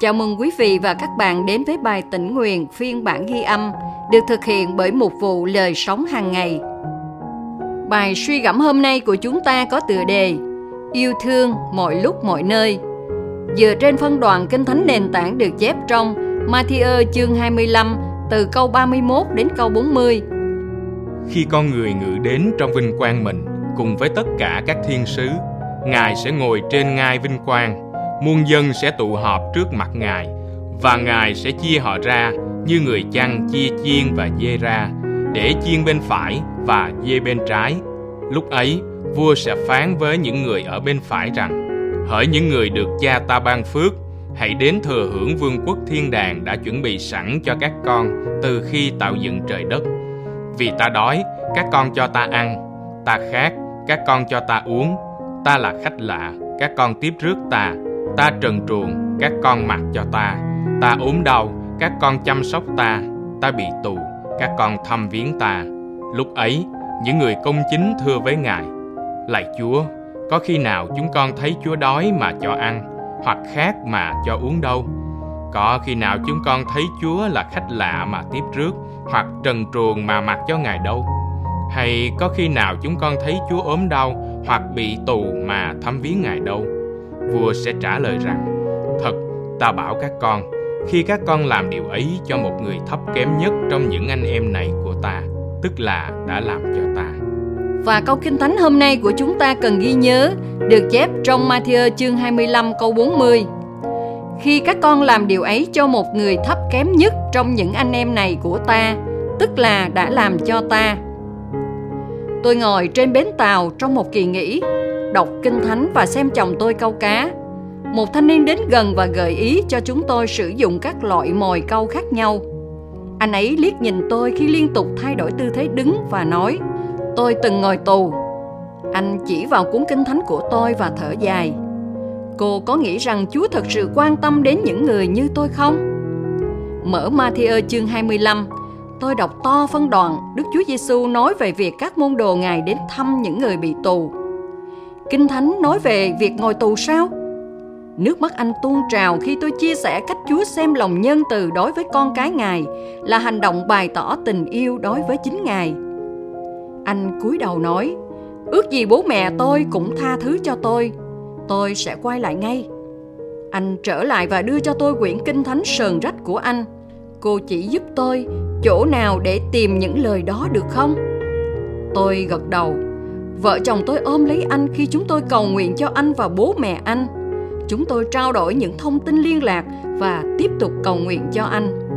Chào mừng quý vị và các bạn đến với bài tĩnh nguyện phiên bản ghi âm được thực hiện bởi một vụ lời sống hàng ngày. Bài suy gẫm hôm nay của chúng ta có tựa đề Yêu thương mọi lúc mọi nơi. Dựa trên phân đoạn kinh thánh nền tảng được chép trong Matthew chương 25 từ câu 31 đến câu 40. Khi con người ngự đến trong vinh quang mình cùng với tất cả các thiên sứ, Ngài sẽ ngồi trên ngai vinh quang muôn dân sẽ tụ họp trước mặt Ngài và Ngài sẽ chia họ ra như người chăn chia chiên và dê ra để chiên bên phải và dê bên trái. Lúc ấy, vua sẽ phán với những người ở bên phải rằng Hỡi những người được cha ta ban phước, hãy đến thừa hưởng vương quốc thiên đàng đã chuẩn bị sẵn cho các con từ khi tạo dựng trời đất. Vì ta đói, các con cho ta ăn, ta khát, các con cho ta uống, ta là khách lạ, các con tiếp rước ta, Ta trần truồng, các con mặc cho ta. Ta ốm đau, các con chăm sóc ta. Ta bị tù, các con thăm viếng ta. Lúc ấy, những người công chính thưa với Ngài, Lạy Chúa, có khi nào chúng con thấy Chúa đói mà cho ăn, hoặc khát mà cho uống đâu? Có khi nào chúng con thấy Chúa là khách lạ mà tiếp rước, hoặc trần truồng mà mặc cho Ngài đâu? Hay có khi nào chúng con thấy Chúa ốm đau, hoặc bị tù mà thăm viếng Ngài đâu? Vua sẽ trả lời rằng thật ta bảo các con khi các con làm điều ấy cho một người thấp kém nhất trong những anh em này của ta tức là đã làm cho ta và câu kinh thánh hôm nay của chúng ta cần ghi nhớ được chép trong Matthew chương 25 câu 40. Khi các con làm điều ấy cho một người thấp kém nhất trong những anh em này của ta, tức là đã làm cho ta. Tôi ngồi trên bến tàu trong một kỳ nghỉ đọc kinh thánh và xem chồng tôi câu cá. Một thanh niên đến gần và gợi ý cho chúng tôi sử dụng các loại mồi câu khác nhau. Anh ấy liếc nhìn tôi khi liên tục thay đổi tư thế đứng và nói Tôi từng ngồi tù. Anh chỉ vào cuốn kinh thánh của tôi và thở dài. Cô có nghĩ rằng Chúa thật sự quan tâm đến những người như tôi không? Mở Matthew chương 25, tôi đọc to phân đoạn Đức Chúa Giêsu nói về việc các môn đồ Ngài đến thăm những người bị tù. Kinh Thánh nói về việc ngồi tù sao? Nước mắt anh tuôn trào khi tôi chia sẻ cách Chúa xem lòng nhân từ đối với con cái Ngài là hành động bày tỏ tình yêu đối với chính Ngài. Anh cúi đầu nói, ước gì bố mẹ tôi cũng tha thứ cho tôi, tôi sẽ quay lại ngay. Anh trở lại và đưa cho tôi quyển kinh thánh sờn rách của anh. Cô chỉ giúp tôi chỗ nào để tìm những lời đó được không? Tôi gật đầu Vợ chồng tôi ôm lấy anh khi chúng tôi cầu nguyện cho anh và bố mẹ anh. Chúng tôi trao đổi những thông tin liên lạc và tiếp tục cầu nguyện cho anh.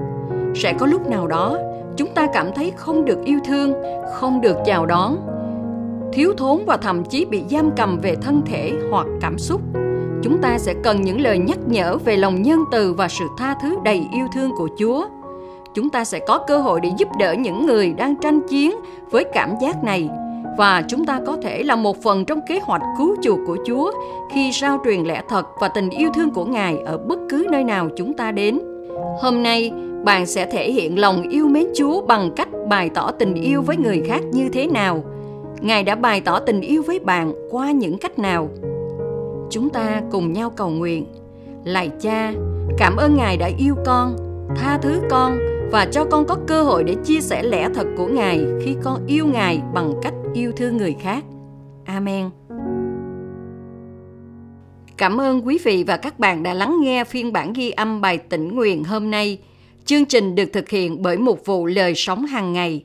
Sẽ có lúc nào đó, chúng ta cảm thấy không được yêu thương, không được chào đón, thiếu thốn và thậm chí bị giam cầm về thân thể hoặc cảm xúc. Chúng ta sẽ cần những lời nhắc nhở về lòng nhân từ và sự tha thứ đầy yêu thương của Chúa. Chúng ta sẽ có cơ hội để giúp đỡ những người đang tranh chiến với cảm giác này và chúng ta có thể là một phần trong kế hoạch cứu chuộc của Chúa khi rao truyền lẽ thật và tình yêu thương của Ngài ở bất cứ nơi nào chúng ta đến. Hôm nay, bạn sẽ thể hiện lòng yêu mến Chúa bằng cách bày tỏ tình yêu với người khác như thế nào. Ngài đã bày tỏ tình yêu với bạn qua những cách nào? Chúng ta cùng nhau cầu nguyện. Lạy Cha, cảm ơn Ngài đã yêu con, tha thứ con và cho con có cơ hội để chia sẻ lẽ thật của Ngài khi con yêu Ngài bằng cách yêu thương người khác. Amen. Cảm ơn quý vị và các bạn đã lắng nghe phiên bản ghi âm bài tĩnh nguyện hôm nay. Chương trình được thực hiện bởi một vụ lời sống hàng ngày